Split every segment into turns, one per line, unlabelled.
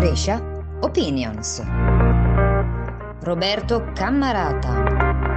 Brescia Opinions. Roberto Cammarata.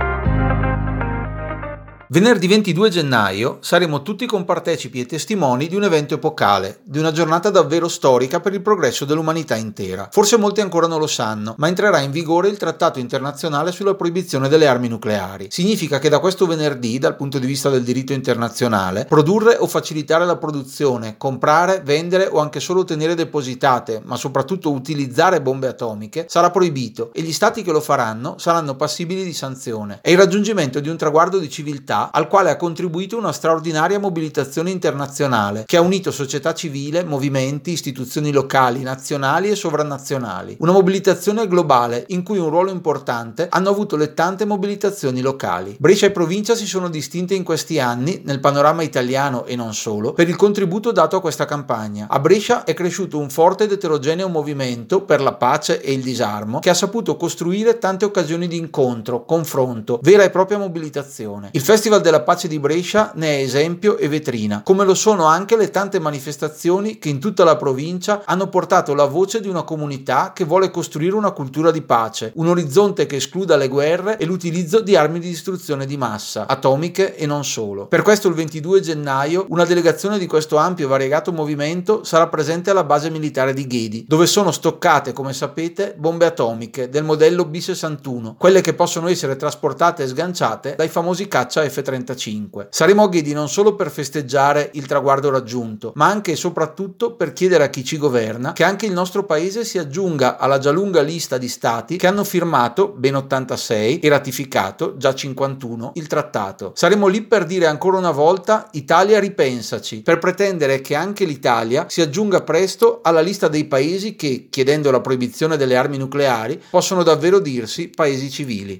Venerdì 22 gennaio saremo tutti compartecipi e testimoni di un evento epocale, di una giornata davvero storica per il progresso dell'umanità intera. Forse molti ancora non lo sanno, ma entrerà in vigore il Trattato internazionale sulla proibizione delle armi nucleari. Significa che da questo venerdì, dal punto di vista del diritto internazionale, produrre o facilitare la produzione, comprare, vendere o anche solo tenere depositate, ma soprattutto utilizzare bombe atomiche, sarà proibito e gli stati che lo faranno saranno passibili di sanzione. È il raggiungimento di un traguardo di civiltà al quale ha contribuito una straordinaria mobilitazione internazionale che ha unito società civile, movimenti, istituzioni locali, nazionali e sovranazionali. Una mobilitazione globale in cui un ruolo importante hanno avuto le tante mobilitazioni locali. Brescia e provincia si sono distinte in questi anni, nel panorama italiano e non solo, per il contributo dato a questa campagna. A Brescia è cresciuto un forte ed eterogeneo movimento per la pace e il disarmo che ha saputo costruire tante occasioni di incontro, confronto, vera e propria mobilitazione. Il Festival Festival della Pace di Brescia ne è esempio e vetrina, come lo sono anche le tante manifestazioni che in tutta la provincia hanno portato la voce di una comunità che vuole costruire una cultura di pace, un orizzonte che escluda le guerre e l'utilizzo di armi di distruzione di massa, atomiche e non solo. Per questo il 22 gennaio una delegazione di questo ampio e variegato movimento sarà presente alla base militare di Ghedi, dove sono stoccate, come sapete, bombe atomiche del modello B61, quelle che possono essere trasportate e sganciate dai famosi caccia F-35. 7.35. Saremo a non solo per festeggiare il traguardo raggiunto, ma anche e soprattutto per chiedere a chi ci governa che anche il nostro paese si aggiunga alla già lunga lista di stati che hanno firmato, ben 86, e ratificato, già 51, il trattato. Saremo lì per dire ancora una volta Italia ripensaci, per pretendere che anche l'Italia si aggiunga presto alla lista dei paesi che, chiedendo la proibizione delle armi nucleari, possono davvero dirsi paesi civili.